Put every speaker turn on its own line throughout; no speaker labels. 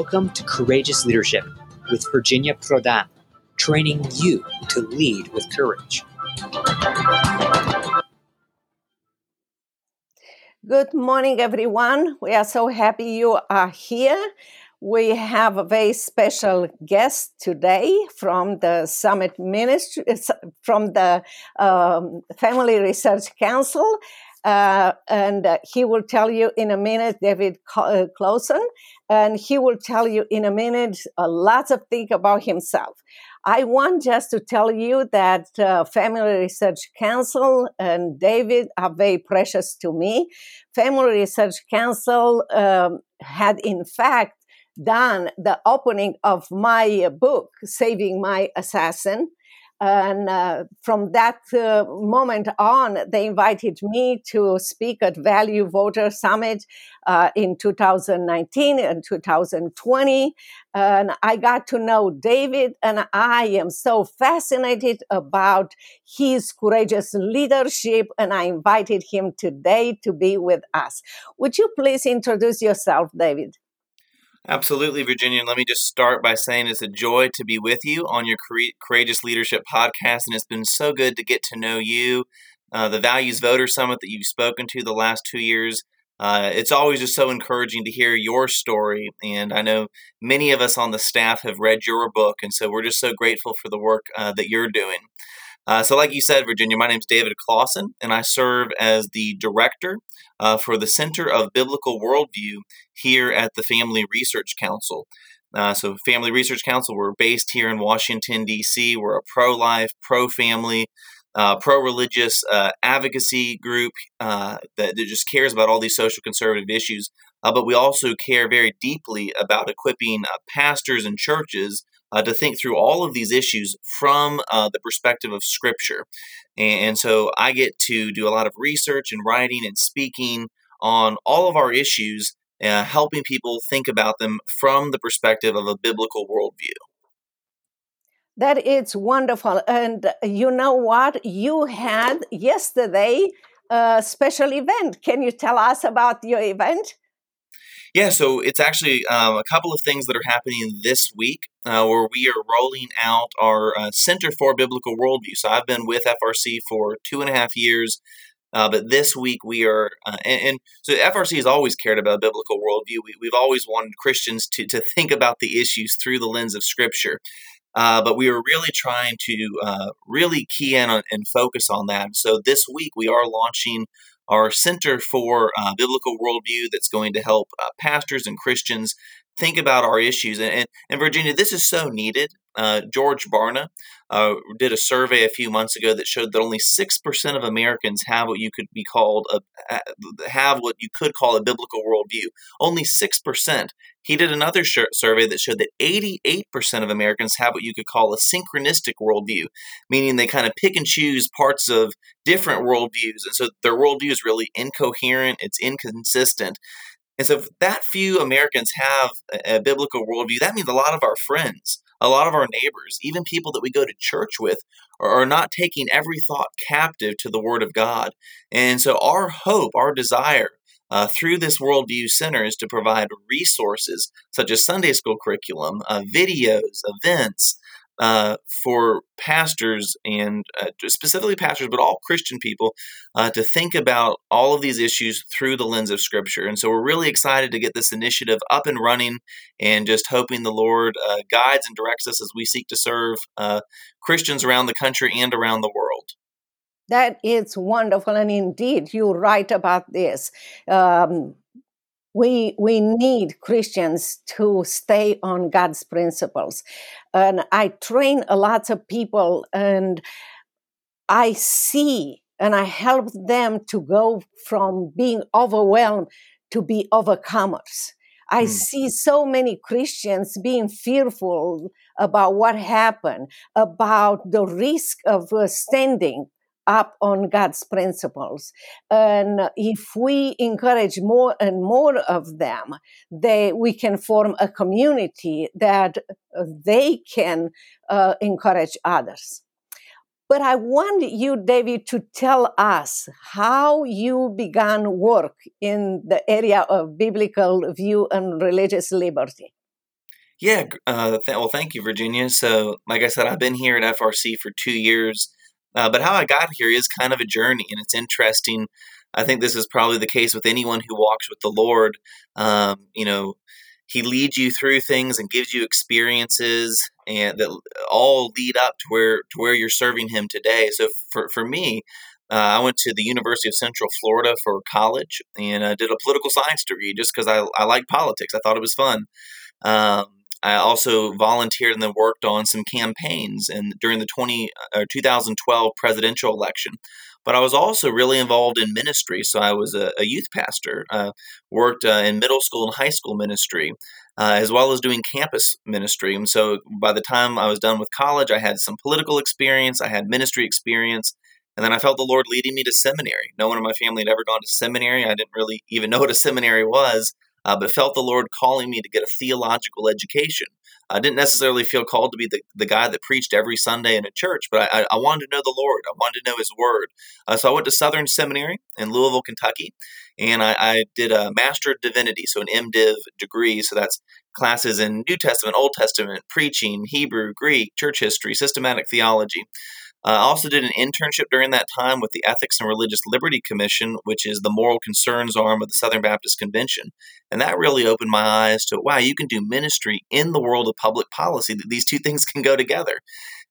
Welcome to Courageous Leadership with Virginia Prodan, training you to lead with courage.
Good morning, everyone. We are so happy you are here. We have a very special guest today from the Summit Ministry, from the um, Family Research Council, uh, and uh, he will tell you in a minute, David Closson, and he will tell you in a minute a lot of things about himself. I want just to tell you that uh, Family Research Council and David are very precious to me. Family Research Council um, had, in fact, done the opening of my book, Saving My Assassin. And uh, from that uh, moment on, they invited me to speak at Value Voter Summit uh, in 2019 and 2020. And I got to know David, and I am so fascinated about his courageous leadership. And I invited him today to be with us. Would you please introduce yourself, David?
Absolutely, Virginia. Let me just start by saying it's a joy to be with you on your Courageous Leadership podcast. And it's been so good to get to know you, uh, the Values Voter Summit that you've spoken to the last two years. Uh, it's always just so encouraging to hear your story. And I know many of us on the staff have read your book. And so we're just so grateful for the work uh, that you're doing. Uh, so, like you said, Virginia, my name is David Closson, and I serve as the director uh, for the Center of Biblical Worldview here at the Family Research Council. Uh, so, Family Research Council, we're based here in Washington, D.C. We're a pro life, pro family, uh, pro religious uh, advocacy group uh, that, that, just cares about all these social conservative issues. but we also care very deeply about equipping pastors and churches uh, to think through all of these issues from uh, the perspective of Scripture. And, and, so I get to do a lot of research and writing and speaking on all of our issues, uh, helping people think about them from the perspective of a biblical worldview.
That is wonderful. And you know what? You had yesterday a special event. Can you tell us about your event?
Yeah, so it's actually um, a couple of things that are happening this week uh, where we are rolling out our uh, Center for Biblical Worldview. So I've been with FRC for two and a half years. Uh, but this week we are, uh, and, and, so FRC has always cared about biblical worldview. We, have always wanted Christians to, to think about the issues through the lens of Scripture. Uh, but we are really trying to uh, really key in on, and focus on that. So this week we are launching our Center for uh, Biblical Worldview that's going to help uh, pastors and Christians think about our issues. And, and, and Virginia, this is so needed. Uh, George Barna uh, did a survey a few months ago that showed that only six percent of Americans have what you could be called a have what you could call a biblical worldview. Only six percent. He did another sh- survey that showed that eighty-eight percent of Americans have what you could call a syncretistic worldview, meaning they kind of pick and choose parts of different worldviews, and so their worldview is really incoherent. It's inconsistent. And so, if that few Americans have a, a biblical worldview, that means a lot of our friends, a lot of our neighbors, even people that we go to church with, are, not taking every thought captive to the Word of God. And so, our hope, our desire, uh, through this Worldview Center is to provide resources such as Sunday school curriculum, uh, videos, events, uh, for pastors and uh, specifically pastors, but all Christian people uh, to think about all of these issues through the lens of Scripture. And so we're really excited to get this initiative up and running and just hoping the Lord uh, guides and directs us as we seek to serve uh, Christians around the country and around the world.
That is wonderful. And indeed, you write about this. Um, we we need christians to stay on god's principles and i train a lot of people and i see and i help them to go from being overwhelmed to be overcomers I mm. see so many Christians being fearful about what happened, about the risk of uh, standing up on God's principles. And if we encourage more and more of them, they, we can form a community that they can uh, encourage others. But I want you, David, to tell us how you began work in the area of biblical view and religious liberty.
Yeah, uh, th- well, thank you, Virginia. So, like I said, I've been here at FRC for two years, uh, but how I got here is kind of a journey, and it's interesting. I think this is probably the case with anyone who walks with the Lord. Um, you know, He leads you through things and gives you experiences, and that all lead up to where to where you're serving Him today. So, for for me, uh, I went to the University of Central Florida for college and uh, did a political science degree just because I, I like politics. I thought it was fun. Um, I also volunteered and then worked on some campaigns and during the 20 or uh, 2012 presidential election. But I was also really involved in ministry, so I was a, a youth pastor. Uh, worked uh, in middle school and high school ministry, uh, as well as doing campus ministry. And so by the time I was done with college, I had some political experience, I had ministry experience, and then I felt the Lord leading me to seminary. No one in my family had ever gone to seminary. I didn't really even know what a seminary was uh, but felt the Lord calling me to get a theological education. I didn't necessarily feel called to be the, the guy that preached every Sunday in a church, but I, I wanted to know the Lord. I wanted to know His Word. Uh, so I went to Southern Seminary in Louisville, Kentucky, and I, I did a Master of Divinity, so an MDiv degree. So that's classes in New Testament, Old Testament, preaching, Hebrew, Greek, church history, systematic theology. Uh, I also did an internship during that time with the Ethics and Religious Liberty Commission, which is the moral concerns arm of the Southern Baptist Convention. And that really opened my eyes to wow, you can do ministry in the world of public policy, that these two things can go together.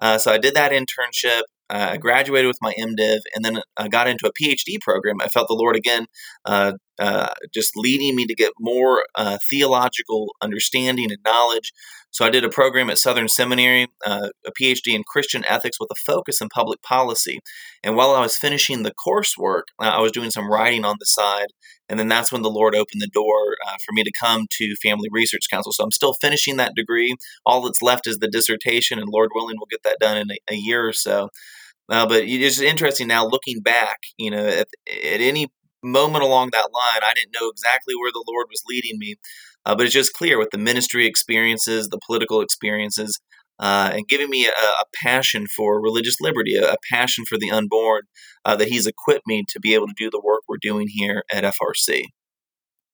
Uh, so I did that internship. Uh, I graduated with my MDiv and then I got into a PhD program. I felt the Lord again uh, uh, just leading me to get more uh, theological understanding and knowledge. So I did a program at Southern Seminary, uh, a PhD in Christian ethics with a focus in public policy. And while I was finishing the coursework, uh, I was doing some writing on the side. And then that's when the Lord opened the door uh, for me to come to Family Research Council. So I'm still finishing that degree. All that's left is the dissertation, and Lord willing, we'll get that done in a, a year or so. Uh, but it's interesting now looking back, you know, at, at any moment along that line, I didn't know exactly where the Lord was leading me. Uh, but it's just clear with the ministry experiences, the political experiences, uh, and giving me a, a, passion for religious liberty, a, a passion for the unborn, uh, that He's equipped me to be able to do the work we're doing here at FRC.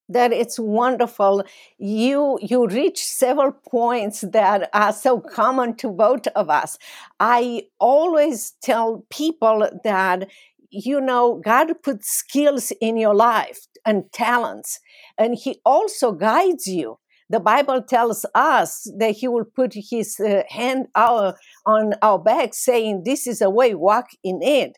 That it's wonderful. You you reach several points that are so common to both of us. I always tell people that you know God put skills in your life and talents and he also guides you. The bible tells us that he will put his uh, hand our, on our back saying this is a way walk in it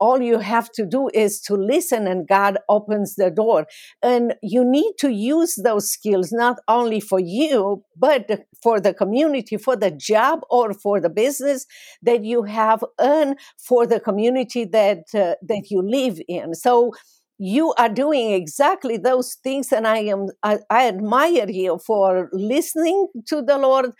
all you have to do is to listen and god opens the door. And you need to use those skills not only for you but for the community for the job or for the business that you have earned for the community that uh, that you live in. So you are doing exactly those things and i am i, I admire you for listening to the lord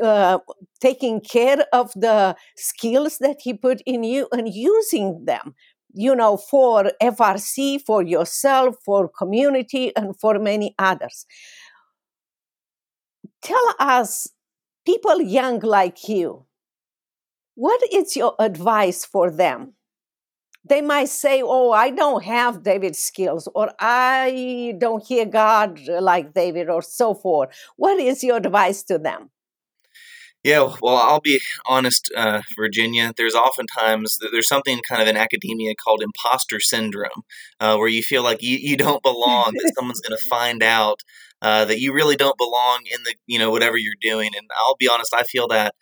uh, taking care of the skills that he put in you and using them you know for frc for yourself for community and for many others. Tell us people young like you what is your advice for them they might say, Oh, I don't have David's skills, or I don't hear God like David, or so forth. What is your advice to them?
Yeah, well, I'll be honest, uh, Virginia. There's oftentimes there's something kind of in academia called imposter syndrome, uh, where you feel like you, you don't belong, that someone's going to find out uh, that you really don't belong in the you know whatever you're doing. And I'll be honest, I feel that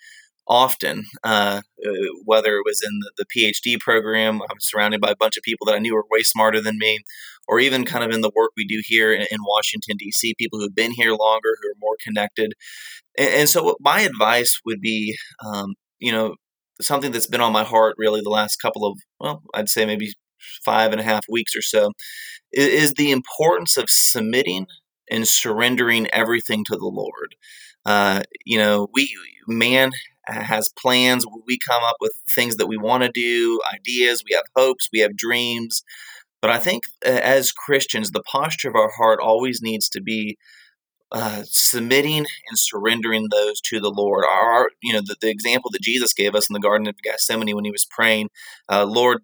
often, uh, uh, whether it was in the, the, PhD program, I'm surrounded by a bunch of people that I knew were way smarter than me, or even kind of in the work we do here in, in Washington, D.C., people who've been here longer, who are more connected. And, and so, my advice would be, um, you know, something that's been on my heart really the last couple of, well, I'd say maybe five and a half weeks or so, is, is the importance of submitting and surrendering everything to the Lord. Uh, you know, we man has plans. We come up with things that we want to do, ideas. We have hopes. We have dreams. But I think as Christians, the posture of our heart always needs to be uh, submitting and surrendering those to the Lord. Our, you know, the, the, example that Jesus gave us in the Garden of Gethsemane when he was praying, uh, Lord,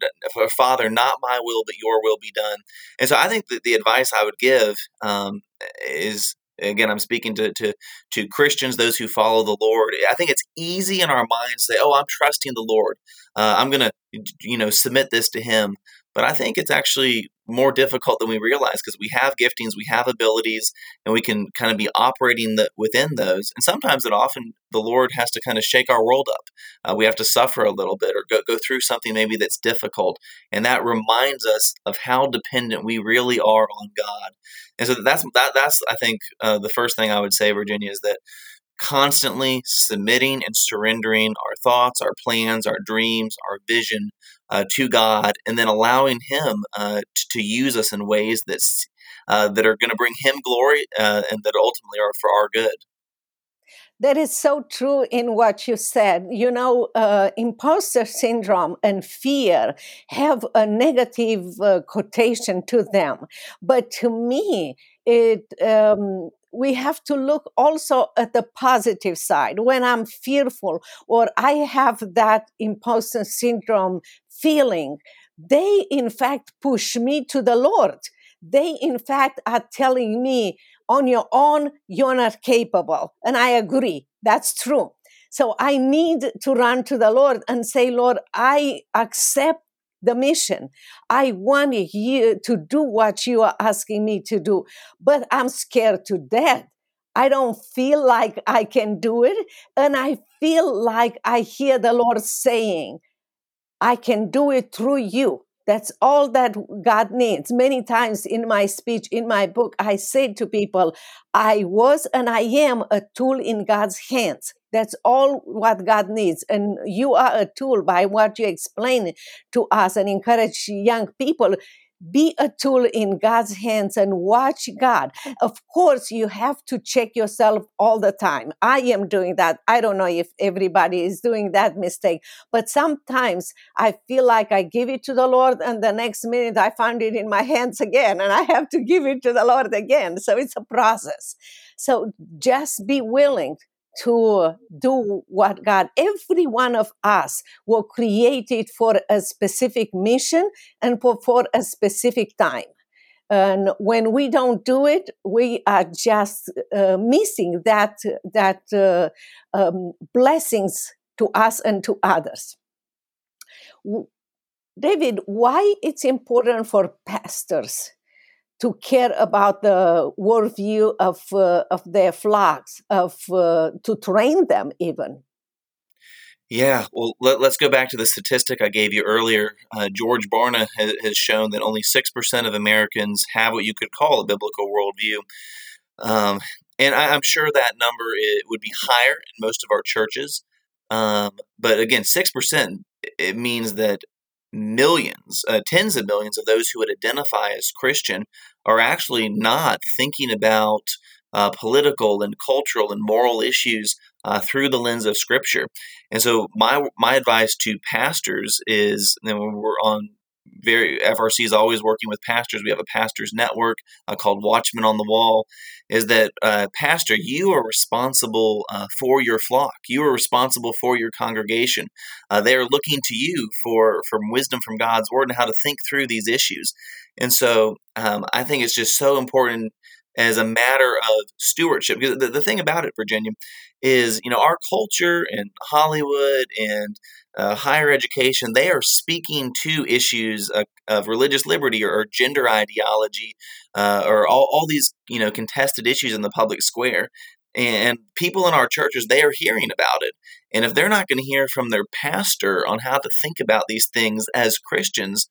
Father, not my will, but your will be done. And so I think that the advice I would give um, is again, I'm speaking to, to to Christians, those who follow the Lord. I think it's easy in our minds to say, "Oh, I'm trusting the Lord. Uh, I'm going to, you know, submit this to Him." But I think it's actually more difficult than we realize because we have giftings, we have abilities, and we can kind of be operating the, within those. And sometimes it often the Lord has to kind of shake our world up. Uh, we have to suffer a little bit or go, go through something maybe that's difficult. And that reminds us of how dependent we really are on God. And so that's that, that's I think uh, the first thing I would say, Virginia, is that constantly submitting and surrendering our thoughts, our plans, our dreams, our vision uh, to God, and then allowing Him uh, to, to, use us in ways that's uh, that are going to bring Him glory uh, and that ultimately are for our good.
That is so true in what you said. You know, uh, imposter syndrome and fear have a negative uh, quotation to them. But to me, it um, we have to look also at the positive side. When I'm fearful or I have that imposter syndrome feeling, they in fact push me to the Lord. They in fact are telling me, on your own, you're not capable. And I agree, that's true. So I need to run to the Lord and say, Lord, I accept the mission. I want you to do what you are asking me to do, but I'm scared to death. I don't feel like I can do it. And I feel like I hear the Lord saying, I can do it through you. That's all that God needs. Many times in my speech, in my book, I say to people, I was and I am a tool in God's hands. That's all what God needs. And you are a tool by what you explain to us and encourage young people be a tool in God's hands and watch God. Of course, you have to check yourself all the time. I am doing that. I don't know if everybody is doing that mistake, but sometimes I feel like I give it to the Lord, and the next minute I find it in my hands again, and I have to give it to the Lord again. So it's a process. So just be willing to do what God, every one of us were created for a specific mission and for, for a specific time. And when we don't do it, we are just uh, missing that, that uh, um, blessings to us and to others. David, why it's important for pastors to care about the worldview of uh, of their flocks, of uh, to train them even.
Yeah, well, let, us go back to the statistic I gave you earlier. Uh, George Barna has, has, shown that only six percent of Americans have what you could call a biblical worldview, um, and I, am sure that number it would be higher in most of our churches. Um, but again, six percent it means that millions, uh, tens of millions of those who would identify as Christian are actually not thinking about uh, political and cultural and moral issues uh, through the lens of Scripture. And so, my my advice to pastors is, when we're on very FRC is always working with pastors. We have a pastors network uh, called Watchmen on the Wall. Is that uh, pastor? You are responsible uh, for your flock. You are responsible for your congregation. Uh, they are looking to you for for wisdom from God's word and how to think through these issues. And so, um, I think it's just so important as a matter of stewardship. Because the, the thing about it, Virginia, is you know our culture and Hollywood and uh, higher education they are speaking to issues of, of religious liberty or, or gender ideology uh, or all, all these you know contested issues in the public square and people in our churches they are hearing about it and if they're not going to hear from their pastor on how to think about these things as christians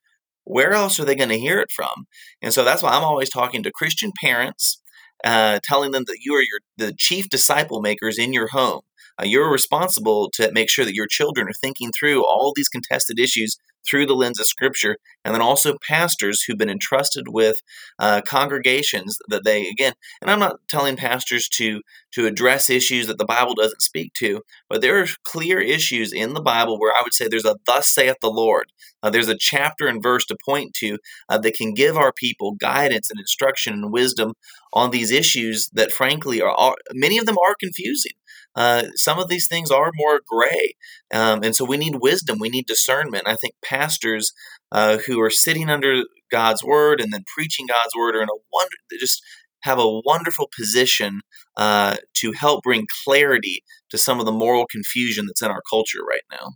where else are they going to hear it from and so that's why i'm always talking to christian parents uh, telling them that you are your the chief disciple makers in your home. Uh, you're responsible to make sure that your children are thinking through all these contested issues through the lens of Scripture, and then also pastors who've been entrusted with uh, congregations that they again. And I'm not telling pastors to to address issues that the Bible doesn't speak to, but there are clear issues in the Bible where I would say there's a "Thus saith the Lord." Uh, there's a chapter and verse to point to uh, that can give our people guidance and instruction and wisdom on these issues that, frankly, are, are many of them are confusing. Uh, some of these things are more gray. Um, and so we need wisdom, we need discernment. I think pastors uh, who are sitting under God's word and then preaching God's word are in a wonder, just have a wonderful position uh, to help bring clarity to some of the moral confusion that's in our culture right now.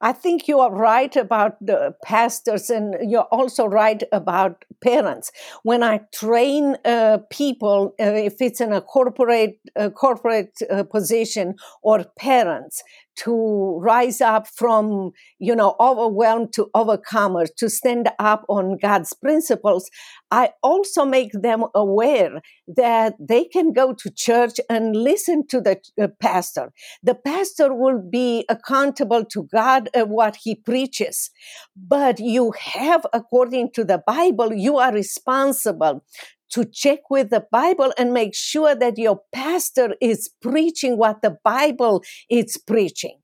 I think you are right about the pastors, and you're also right about parents. When I train uh, people, uh, if it's in a corporate uh, corporate uh, position or parents, to rise up from you know overwhelmed to overcomers to stand up on god's principles i also make them aware that they can go to church and listen to the uh, pastor. The pastor will be accountable to god uh, what he preaches. But you have according to the bible you are responsible to check with the Bible and make sure that your pastor is preaching what the Bible is preaching.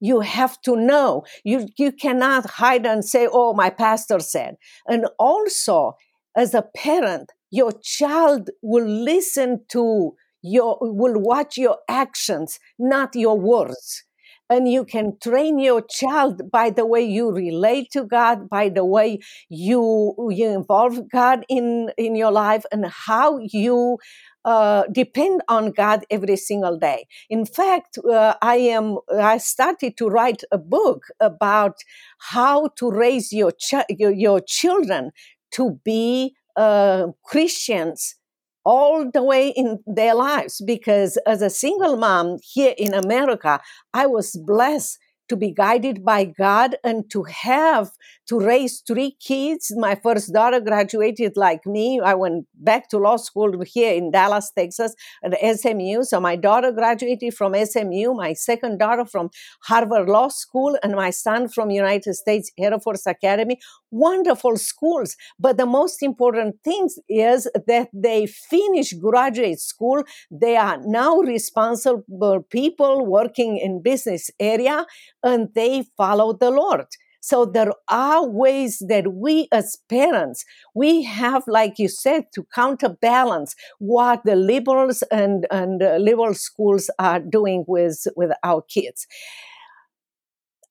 You have to know. You, you cannot hide and say, oh, my pastor said. And also, as a parent, your child will listen to your, will watch your actions, not your words and you can train your child by the way you relate to God, by the way you you involve God in in your life, and how you uh, depend on God every single day. In fact, uh, I am I started to write a book about how to raise your ch- your, your children to be uh, Christians all the way in their lives because as a single mom here in America, I was blessed to be guided by God and to have to raise three kids. My first daughter graduated like me. I went back to law school here in Dallas, Texas at SMU. So my daughter graduated from SMU, my second daughter from Harvard Law School, and my son from United States Air Force Academy. Wonderful schools. But the most important thing is that they finish graduate school. They are now responsible people working in business area and they follow the Lord. So there are ways that we as parents, we have, like you said, to counterbalance what the liberals and, and uh, liberal schools are doing with, with our kids.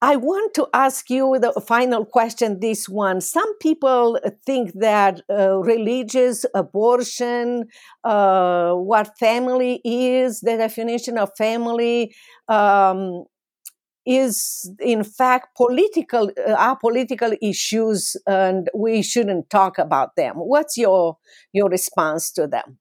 I want to ask you the final question this one. Some people think that uh, religious abortion, uh, what family is, the definition of family, um, is in fact political uh, are political issues and we shouldn't talk about them. What's your your response to them?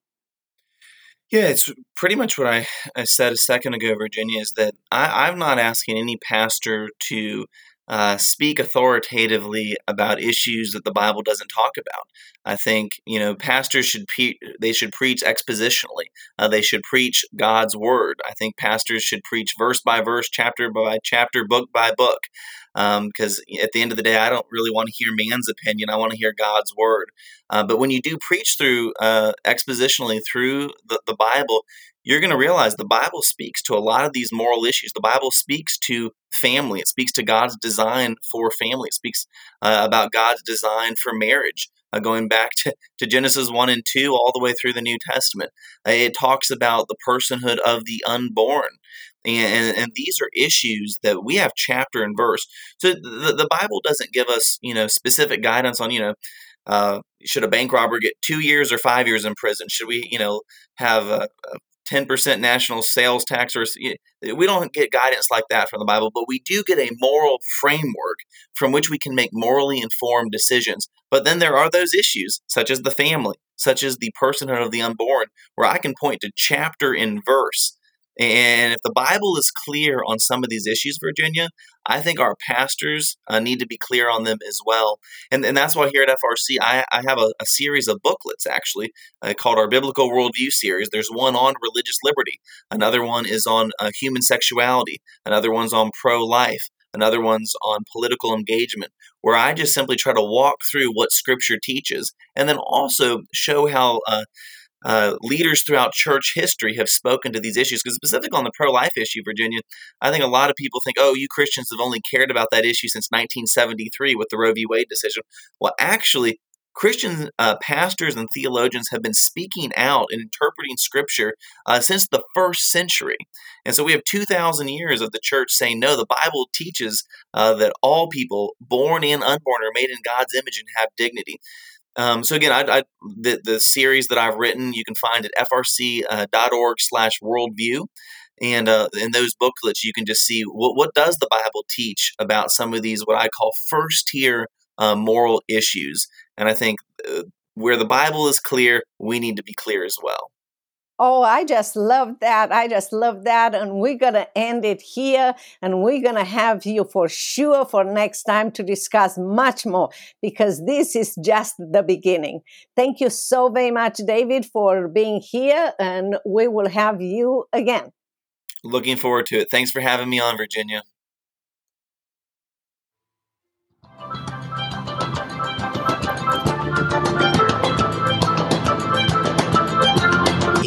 Yeah, it's pretty much what I, I said a second ago, Virginia, is that I, I'm not asking any pastor to uh, speak authoritatively about issues that the Bible doesn't talk about. I think you know pastors should pre- they should preach expositionally. Uh, they should preach God's word. I think pastors should preach verse by verse, chapter by chapter, book by book. Because um, at the end of the day, I don't really want to hear man's opinion. I want to hear God's word. Uh, but when you do preach through uh, expositionally through the, the Bible, you're going to realize the Bible speaks to a lot of these moral issues. The Bible speaks to family. It speaks to God's design for family. It speaks uh, about God's design for marriage, uh, going back to, to Genesis 1 and 2 all the way through the New Testament. Uh, it talks about the personhood of the unborn. And, and, these are issues that we have chapter and verse. So the, the Bible doesn't give us, you know, specific guidance on, you know, uh, should a bank robber get two years or five years in prison? Should we, you know, have a, a 10% national sales tax or we don't get guidance like that from the bible but we do get a moral framework from which we can make morally informed decisions. But then there are those issues such as the family such as the personhood of the unborn where i can point to chapter and verse and if the Bible is clear on some of these issues, Virginia, I think our pastors uh, need to be clear on them as well. And, and that's why here at FRC, I, I have a, a, series of booklets actually uh, called our Biblical Worldview series. There's one on religious liberty, another one is on uh, human sexuality, another one's on pro life. Another one's on political engagement, where I just simply try to walk through what Scripture teaches, and then also show how uh, leaders throughout church history have spoken to these issues. Because specific on the pro-life issue, Virginia, I think a lot of people think, "Oh, you Christians have only cared about that issue since 1973 with the Roe v. Wade decision." Well, actually, Christian uh, pastors and theologians have been speaking out and interpreting Scripture uh, since the first century. And so we have 2,000 years of the church saying, no, the Bible teaches uh, that all people, born and unborn, are made in God's image and have dignity. Um, so again, I, I, the the series that I've written you can find at frc.org slash worldview. and uh, in those booklets you can just see what what does the Bible teach about some of these what I call first tier uh, moral issues, and I think uh, where the Bible is clear, we need to be clear as well.
Oh, I just love that. I just love that. And we're going to end it here. And we're going to have you for sure for next time to discuss much more because this is just the beginning. Thank you so very much, David, for being here. And we will have you again.
Looking forward to it. Thanks for having me on, Virginia.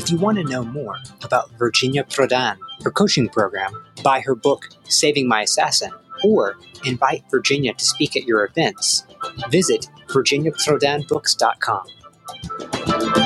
If you want to know more about Virginia Prodan, her coaching program, buy her book, Saving My Assassin, or invite Virginia to speak at your events, visit virginiaprodanbooks.com.